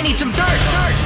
I need some dirt, dirt,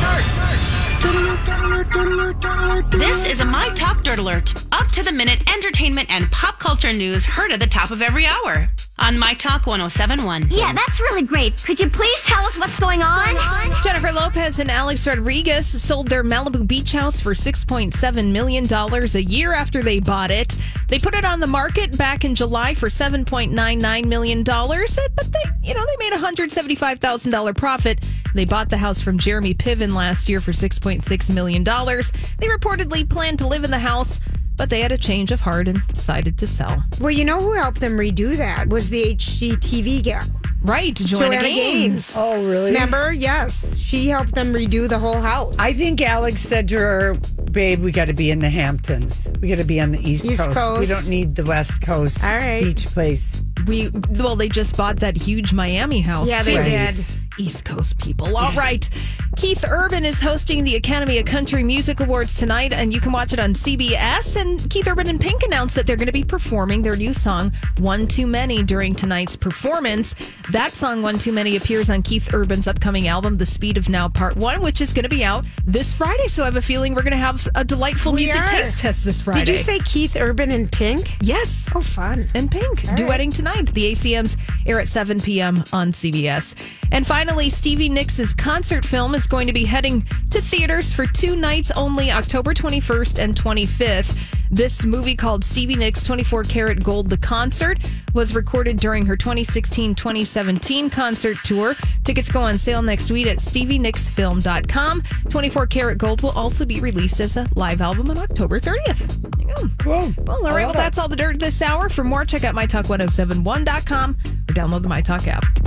dirt, dirt. This is a My Talk Dirt Alert. Up to the minute entertainment and pop culture news heard at the top of every hour on My Talk 1071. Yeah, that's really great. Could you please tell us what's going on? Jennifer Lopez and Alex Rodriguez sold their Malibu beach house for $6.7 million a year after they bought it. They put it on the market back in July for $7.99 million, but they, you know, they made a $175,000 profit. They bought the house from Jeremy Piven last year for $6.6 million. They reportedly planned to live in the house but they had a change of heart and decided to sell. Well, you know who helped them redo that was the HGTV gal. Right, Joanna, Joanna Gaines. Gaines. Oh, really? Remember? Yes. She helped them redo the whole house. I think Alex said to her, "Babe, we got to be in the Hamptons. We got to be on the East, East Coast. Coast. We don't need the West Coast All right. beach place." We well, they just bought that huge Miami house. yeah, they too. did. East Coast people. All right. Keith Urban is hosting the Academy of Country Music Awards tonight, and you can watch it on CBS. And Keith Urban and Pink announced that they're going to be performing their new song, One Too Many, during tonight's performance. That song, One Too Many, appears on Keith Urban's upcoming album, The Speed of Now Part 1, which is going to be out this Friday. So I have a feeling we're going to have a delightful We music are. taste test this Friday. Did you say Keith Urban and Pink? Yes. Oh, fun. and Pink duetting tonight. The ACMs air at 7 p.m. on CBS. And finally, Stevie Nicks' concert film is going to be heading to theaters for two nights only, October 21st and 25th. This movie called Stevie Nicks 24 Karat Gold The Concert was recorded during her 2016 2017 concert tour. Tickets go on sale next week at stevienicksfilm.com. 24 Karat Gold will also be released as a live album on October 30th. There you go. Well, all right. Well, that's all the dirt this hour. For more, check out mytalk1071.com or download the MyTalk app.